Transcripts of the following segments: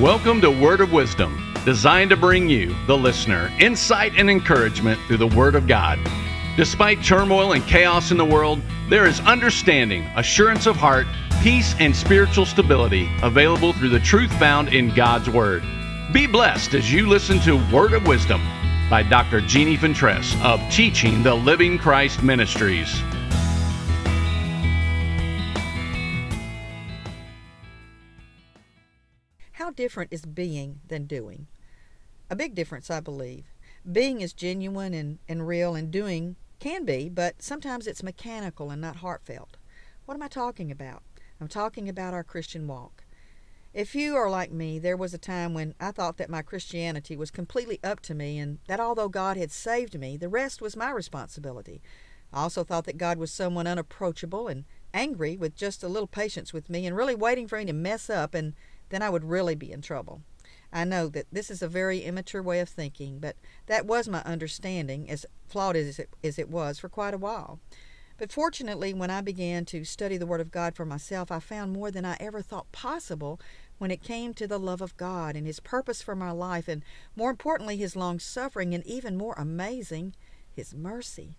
Welcome to Word of Wisdom, designed to bring you, the listener, insight and encouragement through the Word of God. Despite turmoil and chaos in the world, there is understanding, assurance of heart, peace, and spiritual stability available through the truth found in God's Word. Be blessed as you listen to Word of Wisdom by Dr. Jeannie Fentress of Teaching the Living Christ Ministries. How different is being than doing? A big difference, I believe. Being is genuine and, and real, and doing can be, but sometimes it's mechanical and not heartfelt. What am I talking about? I'm talking about our Christian walk. If you are like me, there was a time when I thought that my Christianity was completely up to me and that although God had saved me, the rest was my responsibility. I also thought that God was someone unapproachable and angry with just a little patience with me and really waiting for me to mess up and then I would really be in trouble. I know that this is a very immature way of thinking, but that was my understanding, as flawed as it, as it was, for quite a while. But fortunately, when I began to study the Word of God for myself, I found more than I ever thought possible when it came to the love of God and His purpose for my life, and more importantly, His long suffering, and even more amazing, His mercy.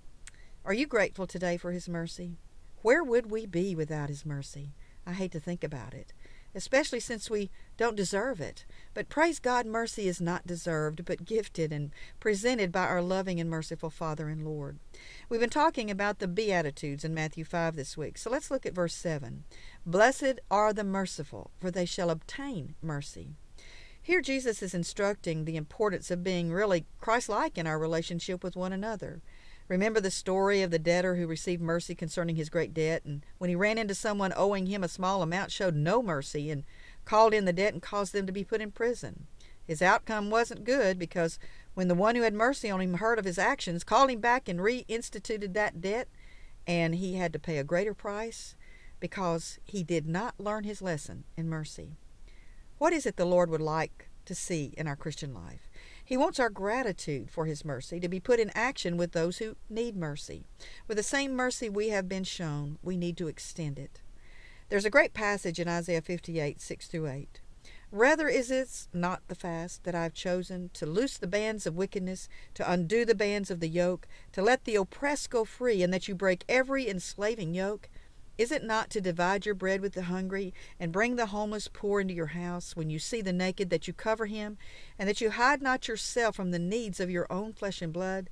Are you grateful today for His mercy? Where would we be without His mercy? I hate to think about it especially since we don't deserve it. But praise God, mercy is not deserved, but gifted and presented by our loving and merciful Father and Lord. We've been talking about the Beatitudes in Matthew 5 this week, so let's look at verse 7. Blessed are the merciful, for they shall obtain mercy. Here, Jesus is instructing the importance of being really Christ like in our relationship with one another. Remember the story of the debtor who received mercy concerning his great debt, and when he ran into someone owing him a small amount, showed no mercy and called in the debt and caused them to be put in prison. His outcome wasn't good because when the one who had mercy on him heard of his actions, called him back and reinstituted that debt, and he had to pay a greater price because he did not learn his lesson in mercy. What is it the Lord would like to see in our Christian life? He wants our gratitude for His mercy to be put in action with those who need mercy. With the same mercy we have been shown, we need to extend it. There's a great passage in Isaiah 58 6 through 8. Rather is it not the fast that I have chosen to loose the bands of wickedness, to undo the bands of the yoke, to let the oppressed go free, and that you break every enslaving yoke? Is it not to divide your bread with the hungry, and bring the homeless poor into your house, when you see the naked, that you cover him, and that you hide not yourself from the needs of your own flesh and blood?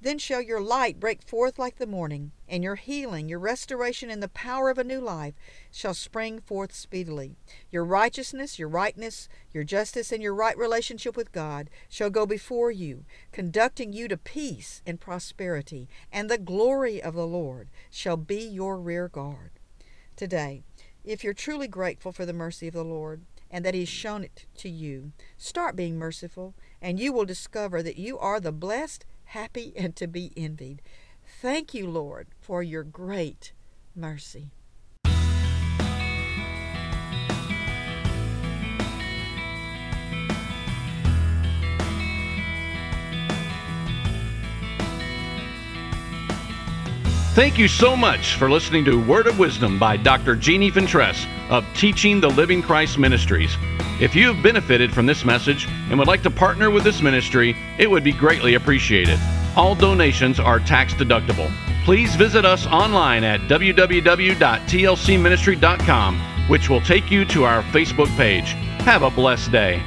Then shall your light break forth like the morning, and your healing, your restoration, and the power of a new life shall spring forth speedily. Your righteousness, your rightness, your justice, and your right relationship with God shall go before you, conducting you to peace and prosperity, and the glory of the Lord shall be your rear guard. Today, if you're truly grateful for the mercy of the Lord, and that He's shown it to you, start being merciful, and you will discover that you are the blessed happy, and to be envied. Thank you, Lord, for your great mercy. Thank you so much for listening to Word of Wisdom by Dr. Jeannie Fentress of Teaching the Living Christ Ministries. If you have benefited from this message and would like to partner with this ministry, it would be greatly appreciated. All donations are tax deductible. Please visit us online at www.tlcministry.com, which will take you to our Facebook page. Have a blessed day.